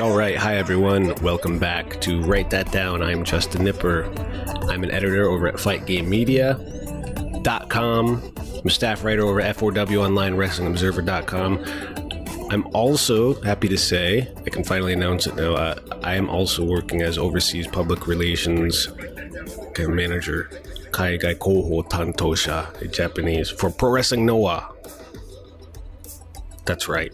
All right, hi everyone. Welcome back to Write That Down. I'm Justin Knipper. I'm an editor over at FightGameMedia.com. I'm a staff writer over at F4W Online Wrestling Observer.com. I'm also happy to say, I can finally announce it now, uh, I am also working as overseas public relations of manager, in Japanese, for Pro Wrestling Noah. That's right.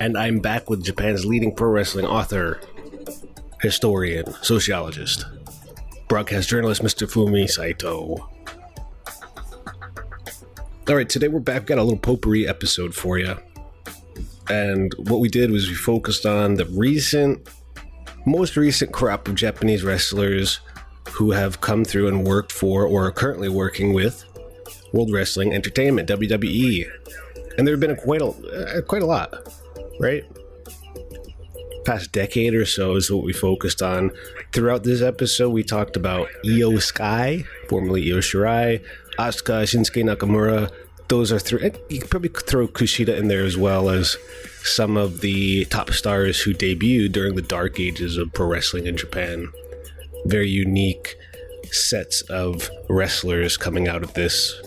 And I'm back with Japan's leading pro wrestling author, historian, sociologist, broadcast journalist, Mr. Fumi Saito. All right, today we're back. We've got a little potpourri episode for you. And what we did was we focused on the recent, most recent crop of Japanese wrestlers who have come through and worked for or are currently working with World Wrestling Entertainment, WWE. And there have been a quite a, quite a lot, right? Past decade or so is what we focused on. Throughout this episode, we talked about Io Sky, formerly Io Shirai, Asuka, Shinsuke Nakamura. Those are three. You could probably throw Kushida in there as well as some of the top stars who debuted during the dark ages of pro wrestling in Japan. Very unique sets of wrestlers coming out of this.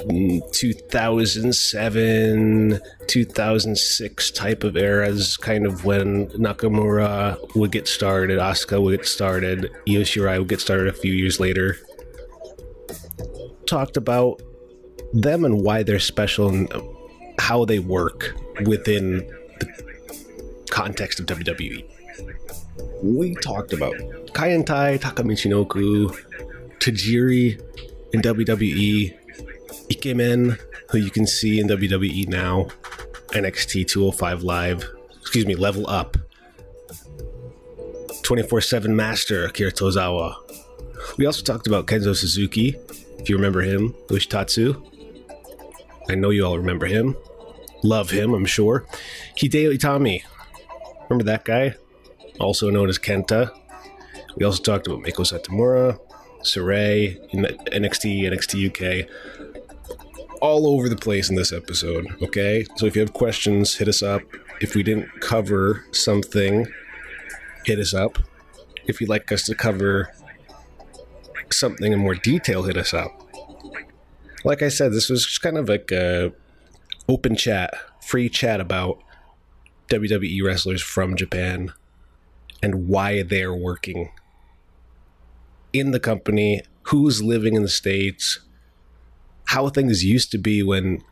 Mm, 2007 2006 type of eras kind of when nakamura would get started asuka would get started io would get started a few years later. Talked about them and why they're special and how they work within the context of wwe we talked about Kaientai, Taka Michinoku, Tajiri in WWE, Ikemen, who you can see in WWE now, NXT 205 Live, excuse me, Level Up, 24 7 Master Akira Tozawa. We also talked about Kenzo Suzuki, if you remember him, Yoshitatsu. I know you all remember him. Love him, I'm sure. Hideo Itami. Remember that guy? Also known as Kenta. We also talked about Meiko Satomura, Sarray, NXT, NXT UK all over the place in this episode, okay? So if you have questions, hit us up. If we didn't cover something, hit us up. If you'd like us to cover something in more detail, hit us up. Like I said, this was just kind of like a open chat, free chat about WWE wrestlers from Japan and why they're working in the company, who's living in the States, how things used to be when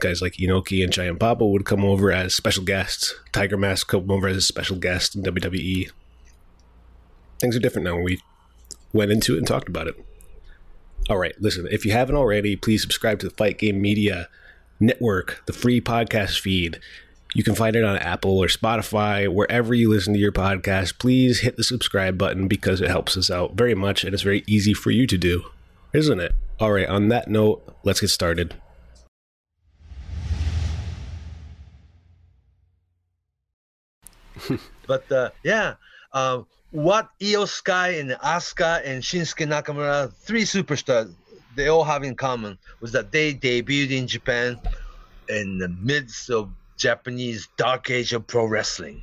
guys like Inoki and Giant Baba would come over as special guests. Tiger Mask come over as a special guest in WWE. Things are different now. We went into it and talked about it. All right, listen, if you haven't already, please subscribe to the Fight Game Media Network, the free podcast feed. You can find it on Apple or Spotify, wherever you listen to your podcast. Please hit the subscribe button because it helps us out very much and it's very easy for you to do, isn't it? All right, on that note, let's get started. But uh, yeah, um, what Io Sky and Asuka and Shinsuke Nakamura, three superstars, they all have in common was that they debuted in Japan in the midst of Japanese dark age of pro wrestling.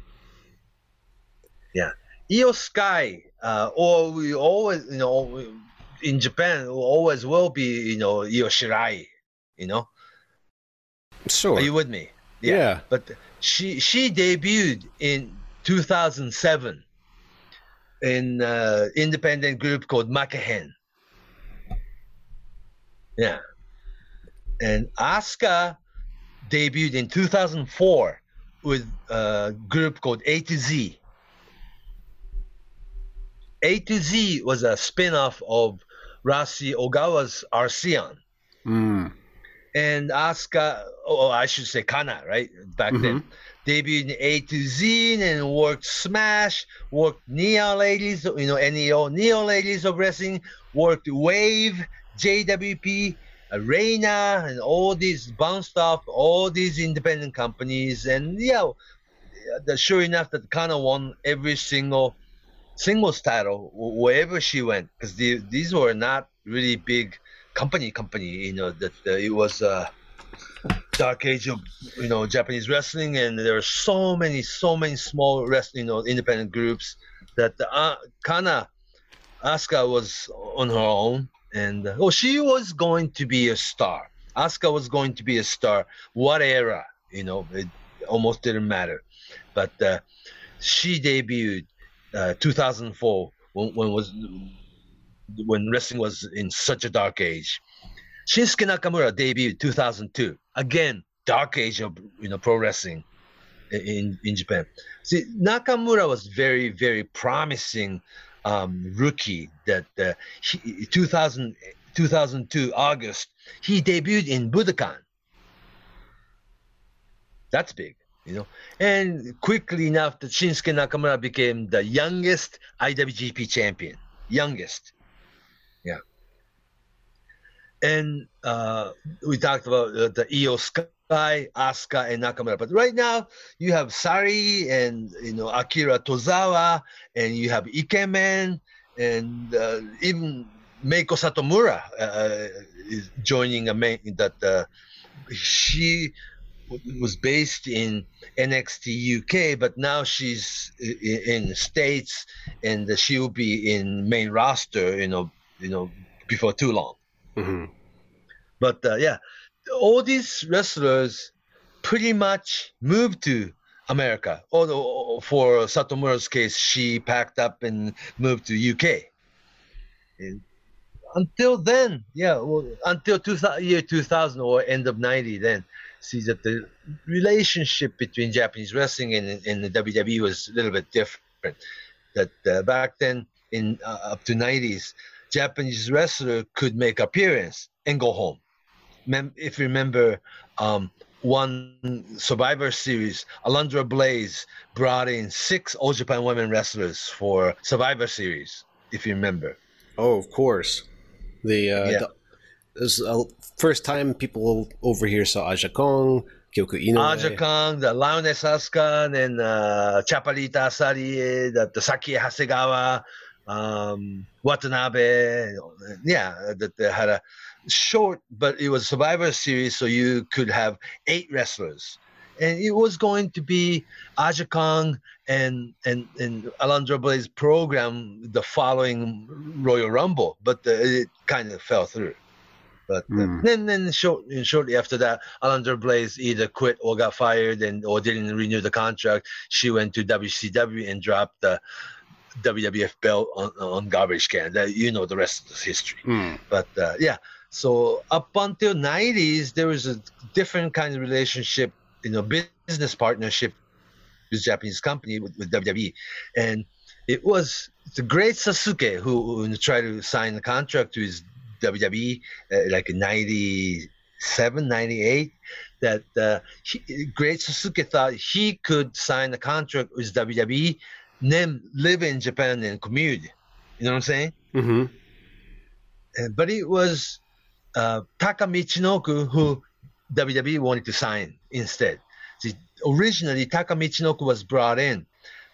Yeah, Io Sky, uh, or we always, you know, in Japan, always will be, you know, Io Shirai, you know. Sure. Are you with me? Yeah. But she she debuted in 2007 in uh, independent group called Makehen. Yeah. And Asuka debuted in 2004 with a group called A to Z. A to Z was a spin-off of Rossy Ogawa's Arsion Mm. and Asuka, oh, I should say Kana, right? Back then, debuted in A to Z and worked Smash, worked Neo Ladies, you know, NEO, Neo Ladies of Wrestling, worked Wave, JWP, Arena, and all these bounced off all these independent companies. And yeah, the, sure enough, that Kana won every single singles title wherever she went because the, these were not really big company company you know that uh, it was uh dark age of you know japanese wrestling and there are so many so many small wrestling you know independent groups that uh, kana asuka was on her own and uh, oh she was going to be a star asuka was going to be a star what era you know it almost didn't matter but uh, she debuted uh, 2004 when, when was when wrestling was in such a dark age. Shinsuke Nakamura debuted 2002. Again, dark age of you know pro wrestling in in Japan. See, Nakamura was very very promising um, rookie. That uh, he, 2000 2002 August he debuted in Budokan. That's big you know. And quickly enough, the Shinsuke Nakamura became the youngest IWGP champion, youngest. Yeah. And uh, we talked about uh, the Sky, Asuka, and Nakamura. But right now, you have Sarray and you know Akira Tozawa, and you have Ikemen, and uh, even Meiko Satomura uh, is joining a main that uh, she was based in NXT UK, but now she's in the States, and she will be in main roster. You know, you know, before too long. hmm But uh, yeah, all these wrestlers pretty much moved to America. Although for Satomura's case, she packed up and moved to UK. And until then, yeah, well, until 2000, year 2000 or end of 90, then see that the relationship between Japanese wrestling and, and the WWE was a little bit different. That uh, back then, in uh, up to 90s, Japanese wrestler could make appearance and go home. Mem- if you remember, um, one Survivor Series, Alundra Blaze brought in six All Japan Women wrestlers for Survivor Series. If you remember, Oh, of course. The uh, Yeah. the, uh, first time people over here saw Aja Kong, Kyoko Inoue. Aja Kong, the Lioness Asuka, and uh, Chaparita Asari, the, the Saki Hasegawa, um, Watanabe. Yeah, that they had a short, but it was Survivor Series, so you could have eight wrestlers. And it was going to be Aja Kong and and and Alundra Blaze program the following Royal Rumble, but uh, it kind of fell through. But uh, Hmm. then, then short, and shortly after that, Alundra Blaze either quit or got fired and or didn't renew the contract. She went to WCW and dropped the WWF belt on, on garbage can. That you know the rest is history. Hmm. But uh, yeah, so up until 90s, there was a different kind of relationship, you know, business partnership with Japanese company with, with WWE, and it was the great Sasuke who, who tried to sign the contract with his WWE uh, like in 97, 98. That uh, he, great Sasuke thought he could sign the contract with WWE, then live in Japan and commute. You know what I'm saying? hmm Uh, but it was uh, Taka Michinoku who WWE wanted to sign instead. Originally, Taka Michinoku was brought in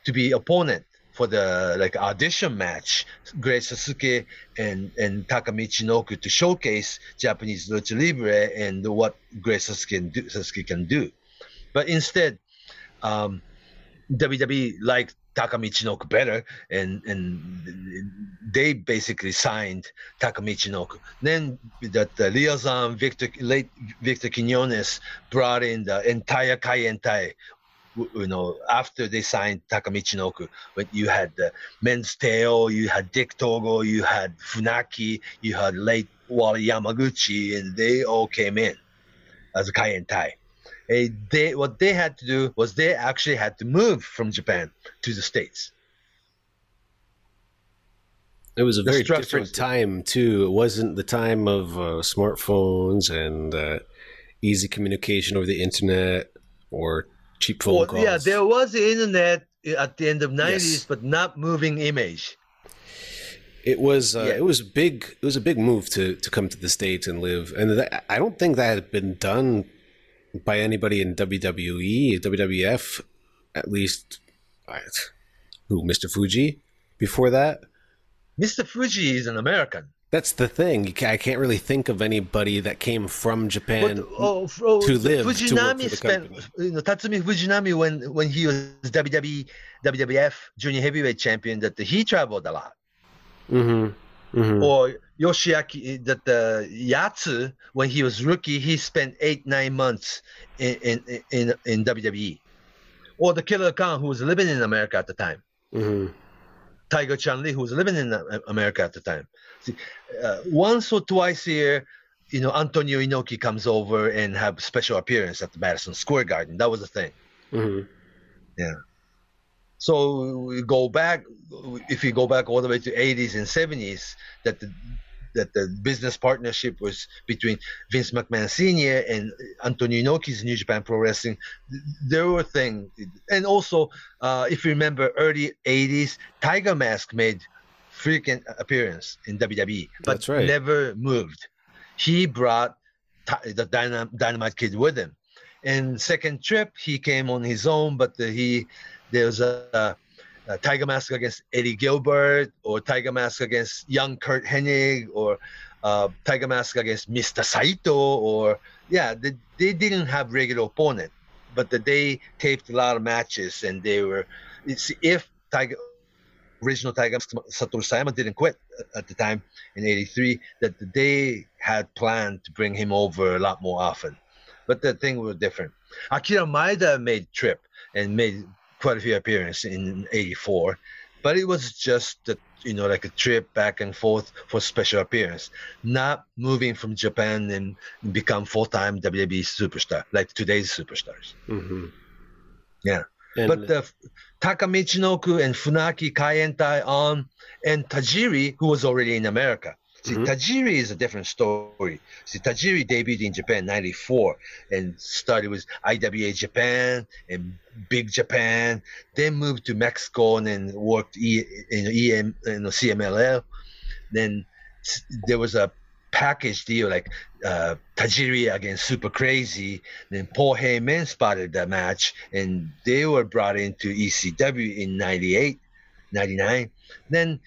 to be opponent for the like audition match, Great Sasuke and and Taka Michinoku to showcase Japanese lucha libre and what Great Sasuke can do. Sasuke can do. But instead, um, WWE liked Taka Michinoku better, and and they basically signed Taka Michinoku. Then that the liaison Victor late Victor Quinones brought in the entire Kaientai. w- You know, after they signed Taka Michinoku, but you had the Men's Teioh, you had Dick Togo, you had Funaki, you had late Wally Yamaguchi, and they all came in as a Kaientai. Eh, they what they had to do was they actually had to move from Japan to the states. It was a The very different different. time too. It wasn't the time of uh, smartphones and uh, easy communication over the internet or cheap phone Well, calls. yeah, there was the internet at the end of nineties, Yes. but not moving image. It was uh, Yeah. it was big. It was a big move to to come to the states and live. And that, I don't think that had been done by anybody in WWE, WWF, at least. Who, Mr. Fuji? Before that, Mr. Fuji is an American. that's the thing. I can't really think of anybody that came from Japan. But, oh, oh, to live, to work for the spent, company. you know, Tatsumi Fujinami when when he was WWE, WWF junior heavyweight champion, that he traveled a lot. mm-hmm. Mm-hmm. Or Yoshiaki, that the Yatsu when he was rookie, he spent eight nine months in in in, in WWE. Or the Killer Khan who was living in America at the time. mm-hmm. Tiger Chung Lee, who was living in uh, America at the time. See, uh, once or twice a year, you know, Antonio Inoki comes over and have special appearance at the Madison Square Garden. That was the thing. Mm-hmm. Yeah. So we go back, if you go back all the way to 80s and 70s, that the that the business partnership was between Vince McMahon Sr. and Antonio Inoki's New Japan Pro Wrestling. There were things, and also uh, if you remember early 80s, Tiger Mask made frequent appearance in WWE, but right. never moved. He brought the Dynam- Dynamite Kid with him. And second trip, he came on his own, but the, he there was a, a Tiger Mask against Eddie Gilbert, or Tiger Mask against young Curt Hennig, or uh, Tiger Mask against Mr. Saito, or yeah, they, they didn't have regular opponent, but the, they taped a lot of matches, and they were. It's, if Tiger original Tiger Mask Satoru Sayama didn't quit at the time in '83, that they had planned to bring him over a lot more often, but the thing was different. Akira Maeda made trip and made quite a few appearances in '84, but it was just the, you know like a trip back and forth for special appearance, not moving from Japan and become full-time WWE superstar like today's superstars. Mm-hmm. Yeah. And, But the Taka Michinoku and Funaki Kaientai on and Tajiri, who was already in America. See, Mhm. Tajiri is a different story. See, Tajiri debuted in Japan '94 and started with IWA Japan and Big Japan. Then moved to Mexico and then worked e, in EM in the CMLL. Then there was a package deal like uh, Tajiri against Super Crazy. Then Paul Heyman spotted the match and they were brought into ECW in 98, 99. Then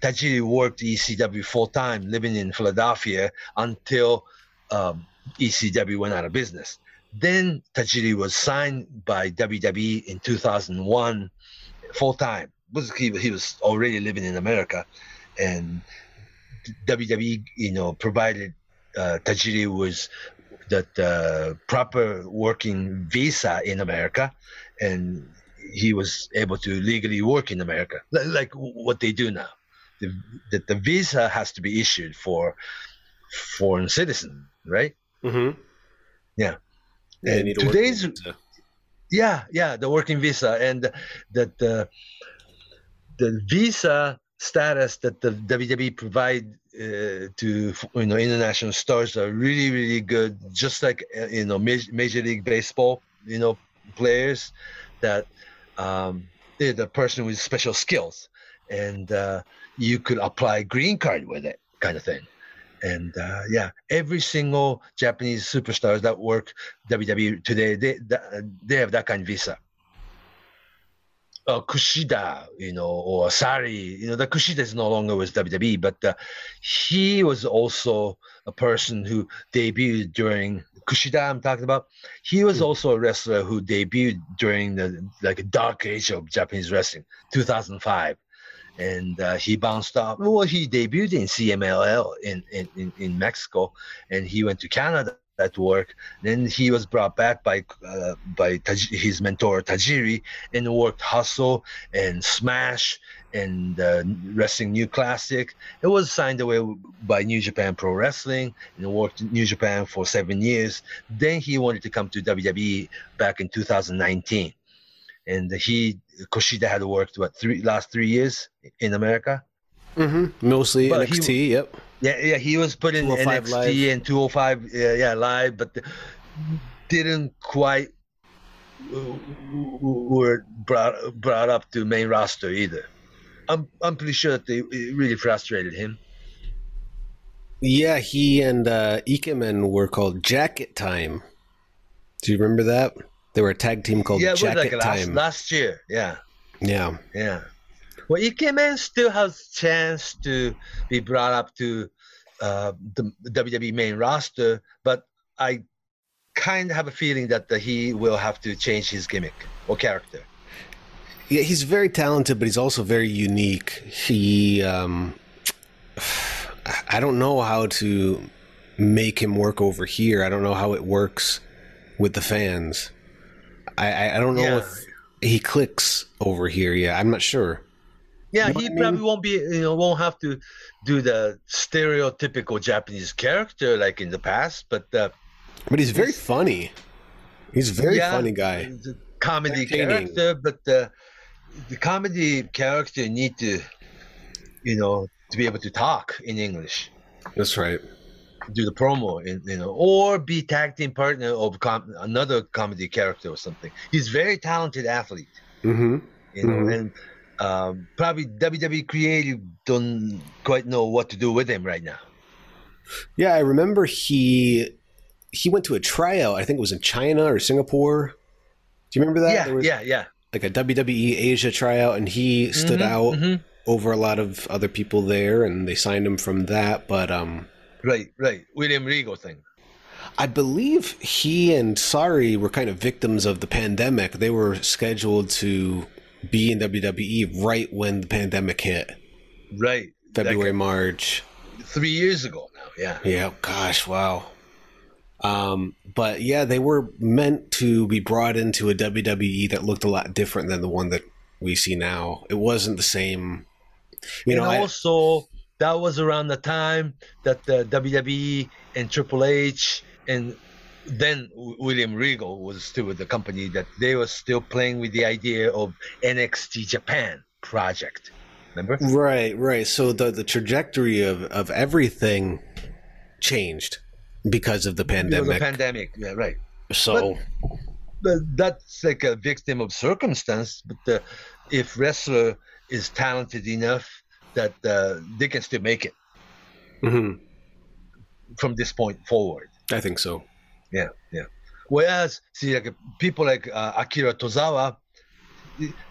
Tajiri worked ECW full time, living in Philadelphia until um, ECW went out of business. Then Tajiri was signed by WWE in 2001 full time. He, he was already living in America, and WWE, you know, provided uh, Tajiri was that uh, proper working visa in America, and he was able to legally work in America, like what they do now. The, that the visa has to be issued for foreign citizen, right? mm-hmm. Yeah. Yeah, And need today's yeah, yeah, the working visa and that the the visa status that the WWE provide uh, to you know international stars are really really good. Just like uh, you know Major, Major League Baseball, you know players that um, they're the person with special skills, and uh, you could apply green card with it, kind of thing. And uh, yeah, every single Japanese superstars that work WWE today, they they have that kind of visa. Uh, Kushida, you know, or Sarray, you know, the Kushida is no longer with WWE, but uh, he was also a person who debuted during Kushida. I'm talking about. He was also a wrestler who debuted during the like dark age of Japanese wrestling, 2005 and uh, he bounced off. Well, he debuted in CMLL in, in, in, in Mexico, and he went to Canada to work. Then he was brought back by uh, by Taj- his mentor Tajiri and worked Hustle and Smash and uh, Wrestling New Classic. It was signed away by New Japan Pro Wrestling and worked in New Japan for seven years. Then he wanted to come to WWE back in 2019 and he Kushida had worked what three last three years in America. Mhm. Mostly But he- NXT. yep. Yeah, yeah, he was put in NXT Live. and 205, yeah, yeah, live, but didn't quite uh, were brought brought up to main roster either. I'm I'm pretty sure that they it really frustrated him. Yeah, he and uh, Ikemen were called Jacket Time. Do you remember that? They were a tag team called yeah, Jacket like last Time. last year. Yeah, yeah. yeah. Well, Ikemen still has chance to be brought up to uh, the WWE main roster, but I kind of have a feeling that uh, he will have to change his gimmick or character. Yeah, he's very talented, but he's also very unique. He, um, I don't know how to make him work over here. I don't know how it works with the fans. I, I, don't know Yeah. if he clicks over here. Yeah, I'm not sure. Yeah, You know he I probably mean? won't be, you know, won't have to do the stereotypical Japanese character like in the past, but uh, But he's very funny. He's a very Yeah. funny guy. comedy character, but the the comedy character need to, you know, to be able to talk in English, That's right. Do the promo, in, you know, or be tag team partner of com- another comedy character or something. He's very talented athlete, hmm you know, Mhm. and um, probably WWE creative don't quite know what to do with him right now. Yeah, I remember he he went to a tryout. I think it was in China or Singapore. Do you remember that? yeah, There was yeah, yeah. like a WWE Asia tryout, and he stood Mhm, out mhm. over a lot of other people there, and they signed him from that. But um, Right, right. William Regal thing. I believe he and Sarray were kind of victims of the pandemic. They were scheduled to be in WWE right when the pandemic hit, Right. February, March. Three years ago now. Yeah. Yeah, gosh, wow. Um, but yeah, they were meant to be brought into a WWE that looked a lot different than the one that we see now. It wasn't the same. You know, and I- also that was around the time that the WWE and Triple H and then William Regal was still with the company that they were still playing with the idea of NXT Japan project. Remember? right, right. So the the trajectory of of everything changed because of the Because of pandemic. the pandemic. Yeah, right. so But that's like a victim of circumstance. But uh, if wrestler is talented enough that uh, they can still make it mhm, from this point forward. I think so. Yeah, yeah. Whereas, see, like people like uh, Akira Tozawa,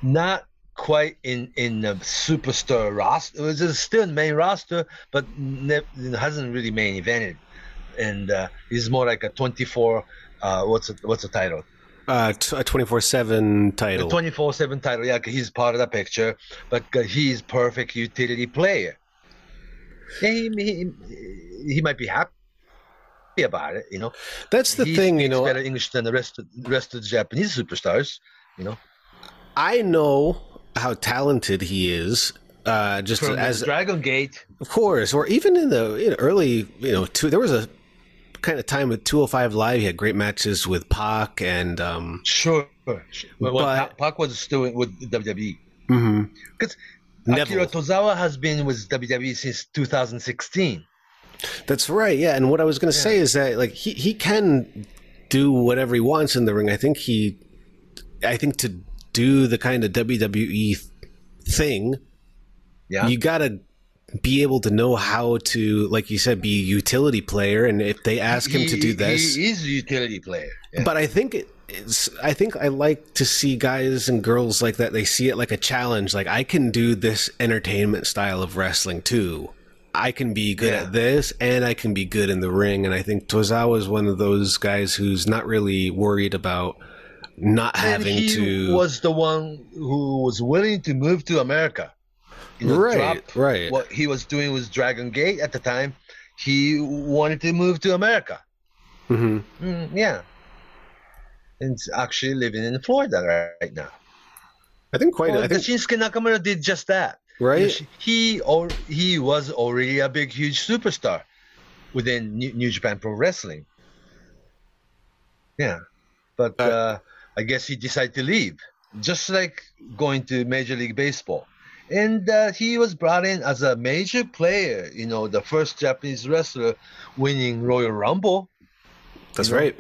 not quite in in the superstar roster. It was still in main roster, but ne- hasn't really main evented, and uh, he's more like a twenty four. Uh, what's the, what's the title? Uh, t- a twenty four seven The title. twenty four seven title. Yeah, he's part of the picture, but uh, he's perfect utility player. Yeah, he, he he might be happy about it, you know. That's the he thing, you know. better English than the rest of the rest of the Japanese superstars. You know, I know how talented he is. Uh, just from as Dragon Gate. Of course, or even in the in early, you know, two, there was a kind of time with 205 Live. He had great matches with Pac and um, Sure. when But- Pac- was still with WWE. Because Neville. Akira Tozawa has been with WWE since 2016. That's right. Yeah, and what I was going to say is that like he he can do whatever he wants in the ring. I think he, I think to do the kind of WWE thing, Yeah. you got to be able to know how to, like you said, be a utility player. And if they ask him to do this, He is a utility player. Yeah. But I think it is. I think I like to see guys and girls like that. They see it like a challenge. Like I can do this entertainment style of wrestling too. I can be good Yeah. at this, and I can be good in the ring. And I think Tozawa is one of those guys who's not really worried about not And having he to. was the one who was willing to move to America. Right, drop right. What he was doing was Dragon Gate at the time. He wanted to move to America. Mhm. Mm, yeah. And actually living in Florida right now. I think quite. Well, I think Shinsuke Nakamura did just that. right. He or he was already a big, huge superstar within New, New Japan Pro Wrestling. Yeah, but Uh, uh, I guess he decided to leave, just like going to Major League Baseball. And uh, he was brought in as a major player. You know, the first Japanese wrestler winning Royal Rumble. That's you know, right.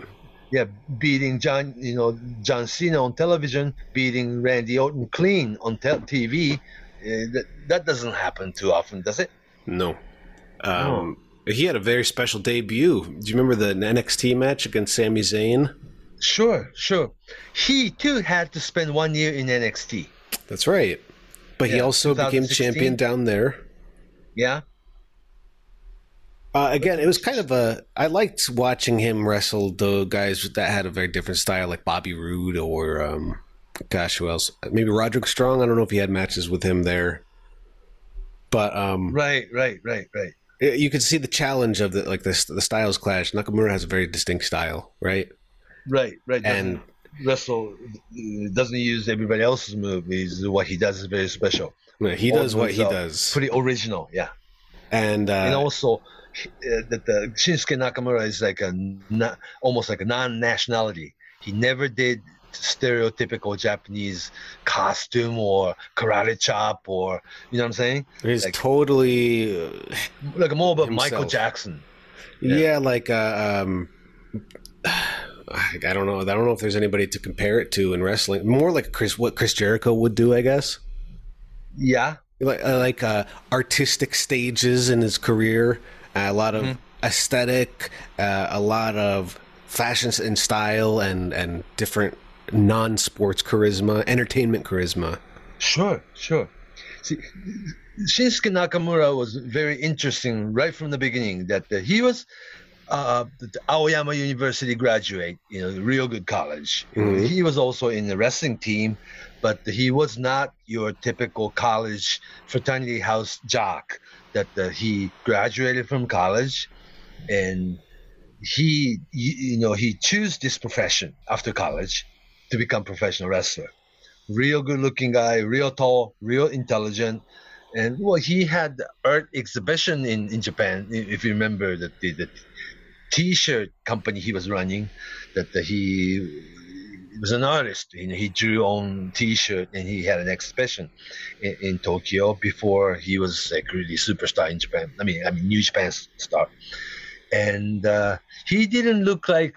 Yeah, beating John, you know, John Cena on television, beating Randy Orton clean on te- TV. Uh, that, that doesn't happen too often, does it? No. Um, He had a very special debut. Do you remember the NXT match against Sami Zayn? Sure, sure. He too had to spend one year in NXT. That's right. But he also became champion down there. Yeah. Uh, again, it was kind of a. I liked watching him wrestle the guys that had a very different style, like Bobby Roode or, um, gosh, who else? Maybe Roderick Strong. I don't know if he had matches with him there, but um, Right. Right. Right. Right. you could see the challenge of the like the the styles clash. Nakamura has a very distinct style, right? Right. Right. And Doesn't wrestle uh, doesn't use everybody else's move. He's what he does is very special. he All does what he does, Pretty original. Yeah. and uh, and also uh, that the Shinsuke Nakamura is like a not, almost like a non-nationality. He never did stereotypical Japanese costume or karate chop or you know what I'm saying? he's like- totally uh, Like more of a Michael Jackson. Yeah, Yeah. like uh, um, I I don't know. I don't know if there's anybody to compare it to in wrestling. More like Chris, what Chris Jericho would do, I guess. Yeah, Like uh, like uh, artistic stages in his career, uh, a lot of Mm-hmm. aesthetic, uh, a lot of fashion and style, and and different non-sports charisma, entertainment charisma. sure, sure. See, Shinsuke Nakamura was very interesting right from the beginning. That uh, he was uh, the Aoyama University graduate, you know, real good college. Mhm. He was also in the wrestling team, but he was not your typical college fraternity house jock. That uh, he graduated from college, and he, you, you know, he chose this profession after college to become professional wrestler. Real good-looking guy, real tall, real intelligent, and well, he had the art exhibition in in Japan. If you remember that the, the T-shirt company he was running, that the, he, was an artist. You know, he drew on T-shirt and he had an exhibition in, in Tokyo before he was like really superstar in Japan. I mean, I mean, New Japan star. And uh, he didn't look like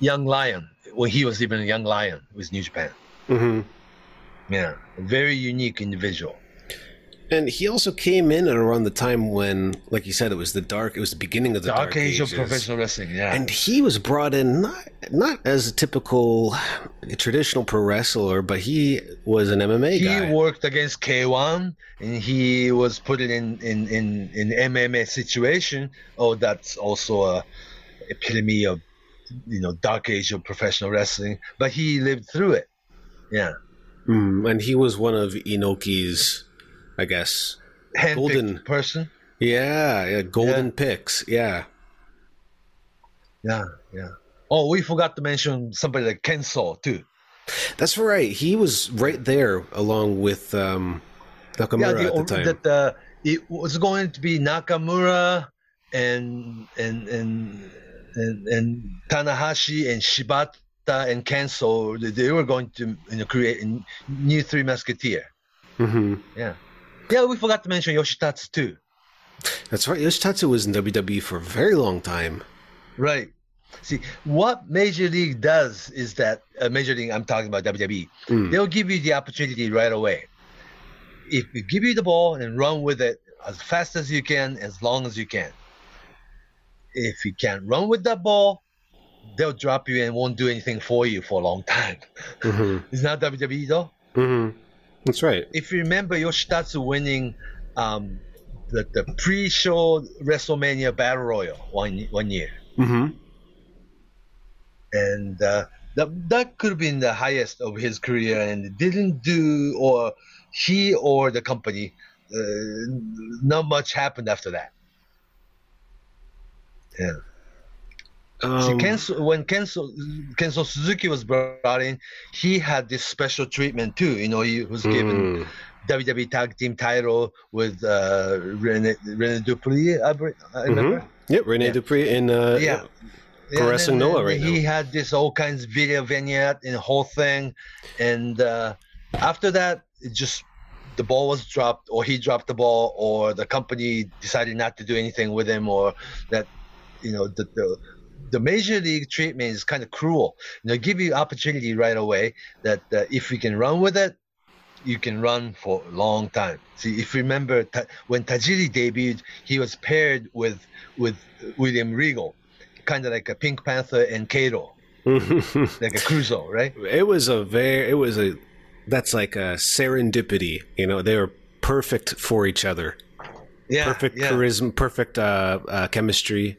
young lion when he was even a young lion with New Japan. hmm Yeah, very unique individual. And he also came in at around the time when, like you said, it was the dark. It was the beginning of the Dark, dark, age of professional wrestling. Yeah, And he was brought in not not as a typical traditional pro wrestler, but he was an MMA he guy. He worked against K1 and he was put in in in in MMA situation. Oh, that's also a epitome of you know dark age of professional wrestling. But he lived through it. Yeah, Mm, and he was one of Inoki's, I guess. handpicked Golden. person. Yeah, yeah golden Yeah. picks. Yeah. Yeah, yeah. Oh, we forgot to mention somebody like Kenzo too. That's right. He was right there along with um, Nakamura yeah, at the time. that uh, it was going to be Nakamura and and and and, and Tanahashi and Shibata and Kenzo. they- were going to you know, create a new Three Musketeer. hmm Yeah, yeah. We forgot to mention Yoshitatsu too. That's right. Yoshitatsu was in WWE for a very long time. Right. See, what Major League does is that uh, Major League, I'm talking about WWE, Mm. they'll give you the opportunity right away. If we give you the ball and run with it as fast as you can, as long as you can. If you can't run with that ball, they'll drop you and won't do anything for you for a long time. hmm It's not WWE though. hmm That's right. If you remember Yoshitatsu winning um, the, the pre-show WrestleMania Battle Royal one one year. hmm and uh, that that could have been the highest of his career, and didn't do or he or the company. Uh, not much happened after that. Yeah. See, Um, Kenzo, when Kenzo, Kenzo Suzuki was brought in, he had this special treatment too. You know, he was given mm, WWE Tag Team title with uh, Rene, Rene Dupree, I, I remember. Yep, Rene Yeah. Dupree in uh, Yeah. And then- Noah right he now. had this all kinds of video vignette and the whole thing, and uh, after that, it just the ball was dropped, or he dropped the ball, or the company decided not to do anything with him, or that you know the the, the major league treatment is kind of cruel. You know, give you opportunity right away that uh, if you can run with it. You can run for a long time. See, if you remember Ta- when Tajiri debuted, he was paired with with William Regal, kind of like a Pink Panther and Kato, like a Clouseau, right? it was a very it was a that's like a serendipity. You know, they were perfect for each other. Yeah, Perfect yeah. charisma, perfect uh, uh, chemistry.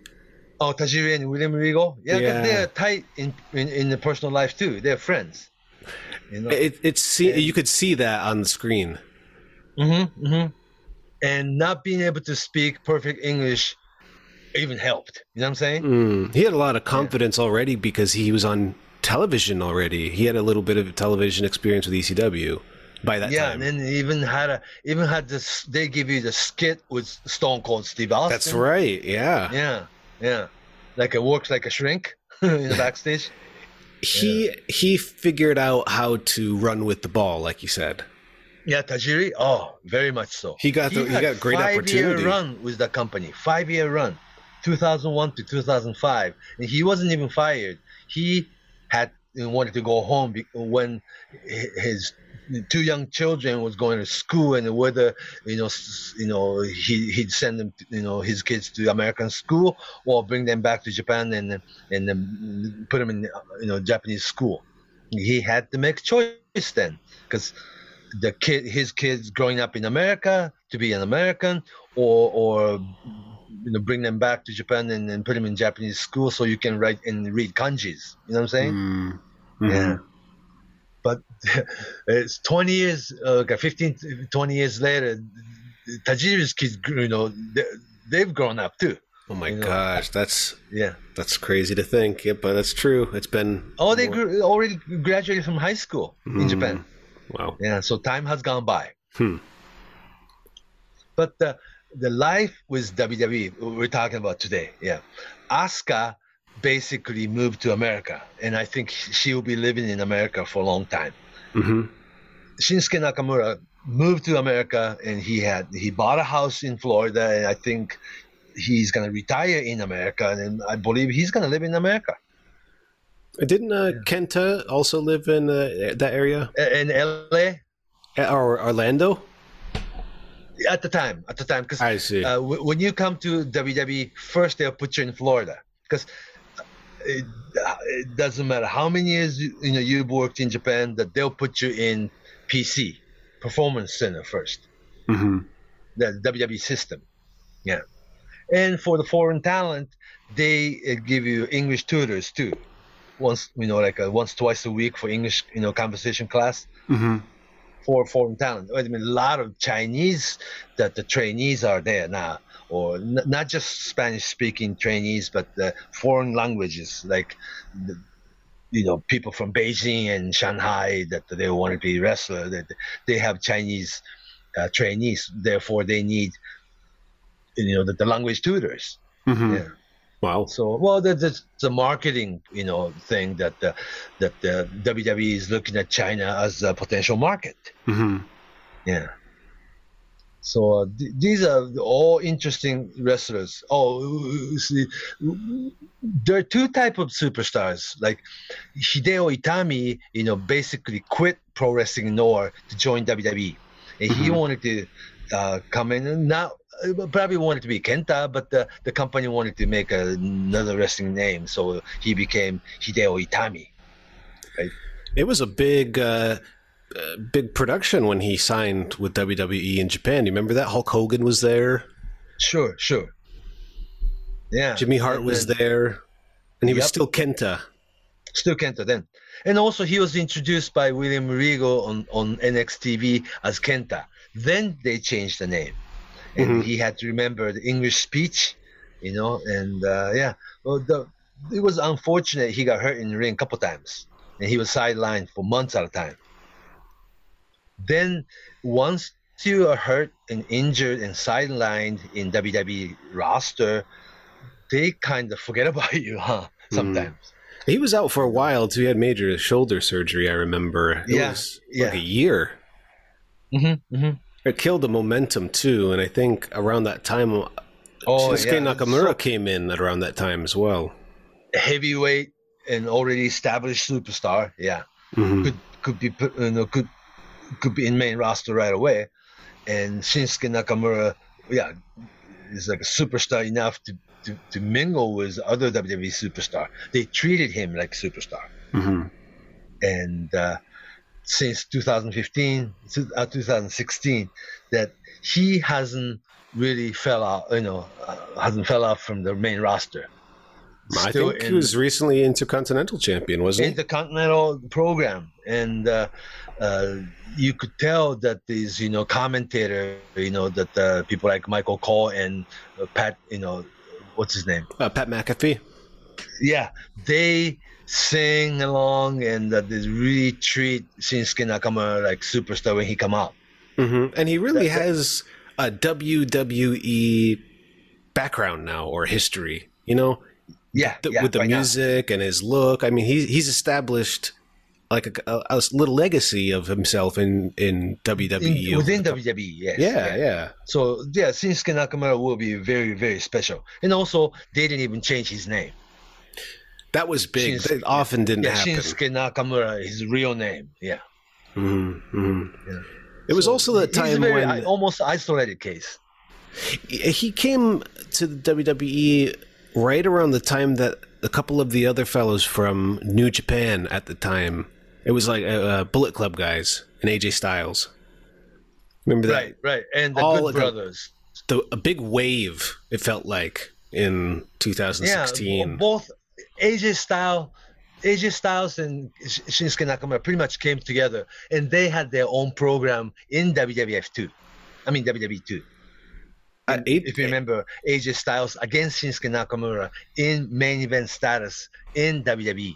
Oh, Tajiri and William Regal. Yeah, Yeah. they're tight in, in in the personal life too. They're friends. You know. It, it's see, you could see that on the screen. Mm-hmm, mm-hmm. And not being able to speak perfect English even helped. You know what I'm saying? Mm. He had a lot of confidence already because he was on television already. He had a little bit of television experience with ECW by that yeah, time. and then even had a even had this. They give you the skit with Stone Cold Steve Austin. That's right. Yeah. Yeah, yeah. Like it works like a shrink in the backstage. He he figured out how to run with the ball, like you said. Yeah, Tajiri. Oh, very much so. He got the- he got great five-year opportunity. run with the company. Five year run, 2001 to 2005, and he wasn't even fired. He had wanted to go home when his two young children was going to school, and whether you know you know he he'd send them you know his kids to American school or bring them back to Japan and and then put them in you know Japanese school. He had to make a choice then because the kid his kids growing up in America to be an American or or you know bring them back to Japan and, and put them in Japanese school so you can write and read kanjis. You know what I'm saying? Mm. Yeah. But it's 20 years, uh, okay, 15, 20 years later, Tajiri's kids, you know, they, they've grown up too. Oh my You know. gosh, that's Yeah. that's crazy to think. Yeah, but that's true. It's been Oh, they already graduated from high school in Mm. Japan. wow. Yeah, so time has gone by. Hmm. But the the life with WWE we're talking about today, yeah. Asuka basically moved to America, and I think she will be living in America for a long time. hmm Shinsuke Nakamura moved to America, and he had he bought a house in Florida, and I think he's gonna retire in America, and I believe he's gonna live in America. Didn't uh, Kenta also live in uh, that area In LA or Orlando? at the time, at the time, because I see. uh, w- when you come to WWE, first they'll put you in Florida because it, it doesn't matter how many years you, you know you've worked in Japan that they'll put you in PC Performance Center first, hmm the WWE system. Yeah, and for the foreign talent, they uh, give you English tutors too. Once you know, like uh once twice a week for English, you know, conversation class hmm for foreign talent. I mean, a lot of Chinese that the trainees are there now, or n- not just Spanish-speaking trainees, but the foreign languages like, the, you know, people from Beijing and Shanghai that they want to be wrestler. That they have Chinese uh, trainees, therefore they need, you know, the, the language tutors. hmm Yeah. Wow. So, well, that- that's the marketing, you know, thing that the, that the WWE is looking at China as a potential market. hmm Yeah. So uh, th- these are all interesting wrestlers. Oh, see, there are two type of superstars. Like Hideo Itami, you know, basically quit pro wrestling Noah to join WWE, and he Mhm. wanted to uh, come in and not uh, probably wanted to be Kenta, but the, the company wanted to make another wrestling name, so he became Hideo Itami. It was a big, uh, uh, big production when he signed with WWE in Japan. You remember that Hulk Hogan was there, Sure, sure. Yeah. Jimmy Hart was then- there, and he was still Kenta. Still Kenta then. And also he was introduced by William Regal on, on NXTV as Kenta. Then they changed the name. And Mhm. he had to remember the English speech, you know, and uh, yeah. Well the it was unfortunate he got hurt in the ring a couple times. And he was sidelined for months at a time. Then once you are hurt and injured and sidelined in WWE roster, they kind of forget about you, huh? Sometimes. He was out for a while too. He had major shoulder surgery. I remember. It Yeah, was yeah. like a year. Mm-hmm, mm-hmm. It killed the momentum too, and I think around that time, Oh, Shinsuke yeah. Nakamura came in at around that time as well. Heavyweight and already established superstar. Yeah, Mhm. could could be put- you know could could be in main roster right away, and Shinsuke Nakamura, yeah, is like a superstar enough to. To, to mingle with other WWE superstar, they treated him like superstar, Mhm. and uh, since 2015, to- uh, 2016, that he hasn't really fell out, you know, uh, hasn't fell out from the main roster. I think he was recently intercontinental champion, wasn't he? intercontinental program, and uh, uh, you could tell that these, you know, commentator, you know, that uh, people like Michael Cole and uh, Pat, you know, what's his name? Uh, Pat McAfee. yeah, they sing along and that they really treat Shinsuke Nakamura like superstar when he come out. hmm And he really That- that- has a WWE background now or history. You know, Yeah, the, yeah, with the right now. music and his look. I mean, he's he's established like a, a, a little legacy of himself in in WWE In- within WWE. Yes, Yeah, yeah. So yeah, Shinsuke Nakamura will be very, very special. And also, they didn't even change his name. That was big. Shinsuke- That often didn't Yeah, happen. Shinsuke Nakamura, his real name. Yeah. Mhm, mhm. Yeah. It was So also the time very, when almost isolated case. he came to the WWE right around the time that a couple of the other fellows from New Japan at the time. It was like uh, uh, Bullet Club guys and AJ Styles. Remember that? Right, right. And the All Good Brothers. The, a big wave. It felt like in 2016. Yeah, both AJ Styles, AJ Styles and Sh- Shinsuke Nakamura pretty much came together, and they had their own program in WWF too. I mean WWE too. Eight- If you remember, AJ Styles against Shinsuke Nakamura in main event status in WWE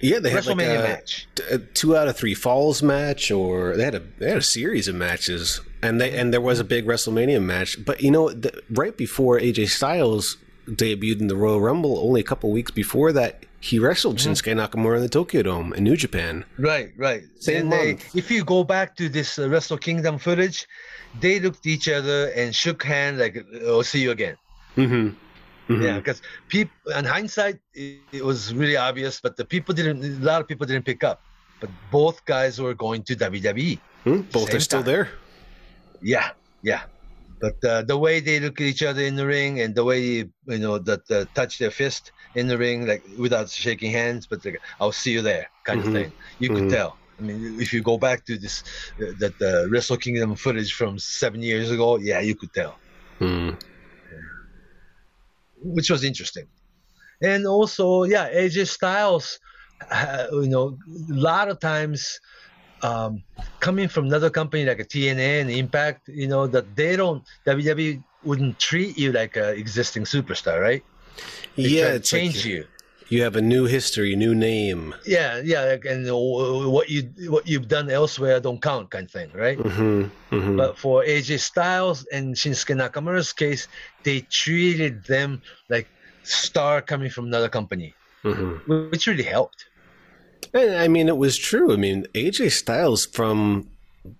yeah, they had like WrestleMania a, match. a two out of three falls match, or they had a they had a series of matches, and they and there was a big WrestleMania match. But you know, the, right before AJ Styles debuted in the Royal Rumble, only a couple weeks before that, he wrestled Mm-hmm. Shinsuke Nakamura in the Tokyo Dome in New Japan. Right, right. Same and they, if you go back to this uh, Wrestle Kingdom footage, they looked at each other and shook hands like, "I'll see you again." Mm-hmm. Yeah, because people, in hindsight, it, it was really obvious, but the people didn't. A lot of people didn't pick up. But both guys were going to WWE. Hmm? Both are still time. there. Yeah, yeah. But uh, the way they look at each other in the ring and the way you know that uh, touch their fist in the ring, like without shaking hands, but like, "I'll see you there" kind Mhm. of thing. You could Mhm. tell. I mean, if you go back to this, uh, that uh, Wrestle Kingdom footage from seven years ago, yeah, you could tell. Hmm. which was interesting. And also, yeah, AJ Styles, uh, you know, a lot of times um, coming from another company like a TNA and Impact, you know, that they don't, WWE wouldn't treat you like an existing superstar, right? They Yeah, try to it's like change you. You have a new history, new name. Yeah, yeah, and what you what you've done elsewhere don't count, kind of thing, right? Mm-hmm. Mm-hmm. But for AJ Styles and Shinsuke Nakamura's case, they treated them like star coming from another company, mm-hmm. which really helped. And I mean, it was true. I mean, AJ Styles, from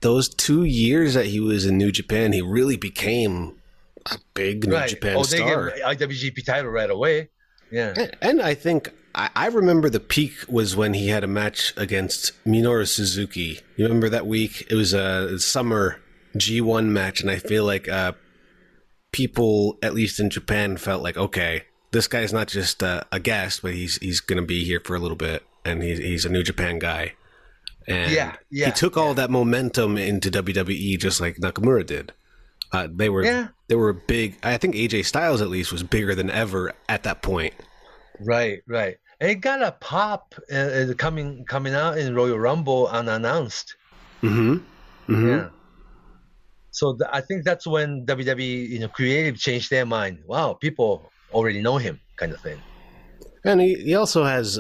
those two years that he was in New Japan, he really became a big New Japan star. oh, they star. get IWGP title right away. Yeah. And- And I think I, I remember the peak was when he had a match against Minoru Suzuki. You remember that week? It was a summer G1 match, and I feel like uh, people, at least in Japan, felt like, okay, this guy's not just uh, a guest, but he's he's going to be here for a little bit, and he's he's a New Japan guy. And Yeah, yeah, he took all that momentum into WWE just like Nakamura did. Uh, they were Yeah. they were big. I think AJ Styles at least was bigger than ever at that point. Right, right. It got a pop uh, uh, coming coming out in Royal Rumble unannounced. Mm-hmm. mm-hmm. Yeah. So th- I think that's when WWE, you know, creative changed their mind. Wow, people already know him, kind of thing. And he, he also has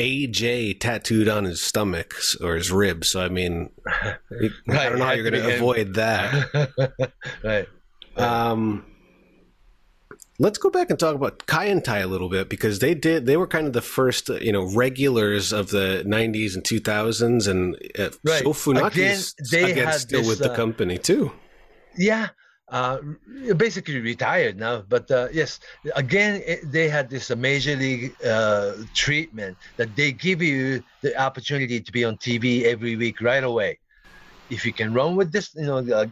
AJ tattooed on his stomach or his ribs. So I mean, I don't know how you're going to avoid that. right. Um, let's go back and talk about Kaientai a little bit because they did they were kind of the first uh, you know regulars of the 90s and 2000s and uh, Right. Sho Funaki Again, is they again had still this, with the uh, company too. Yeah. Uh, basically retired now, but uh, yes, again, it, they had this major league uh, treatment that they give you the opportunity to be on TV every week right away. If you can run with this, you know, uh,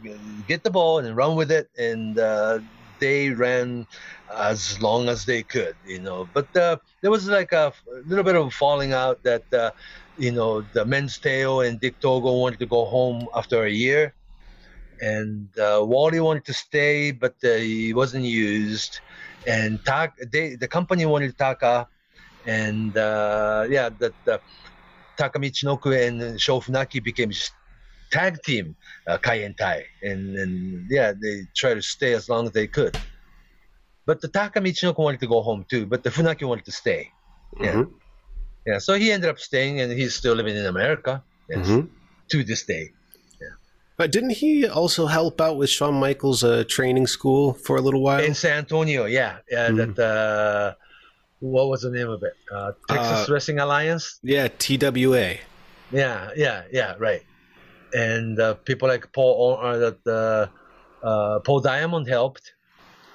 get the ball and run with it, and uh, they ran as long as they could, you know. But uh, there was like a little bit of a falling out that, you know, the Men's Teioh and Dick Togo wanted to go home after a year, and uh, Wally wanted to stay, but uh, he wasn't used, and Tak, they, the company wanted Taka, and uh, yeah, that uh, Taka Michinoku and Sho Funaki became tag team uh, Kaientai, and Tai, and yeah, they tried to stay as long as they could. But the Taka Michinoku wanted to go home too, but the Funaki wanted to stay. Yeah, Mhm. yeah. So he ended up staying, and he's still living in America yes, Mhm. to this day. But didn't he also help out with Shawn Michaels' uh, training school for a little while? In San Antonio, yeah, yeah. Mhm. That uh, what was the name of it? Uh, Texas Uh, Wrestling Alliance. yeah, TWA. Yeah, yeah, yeah. Right. And uh, people like Paul, O- uh, that uh, uh, Paul Diamond helped.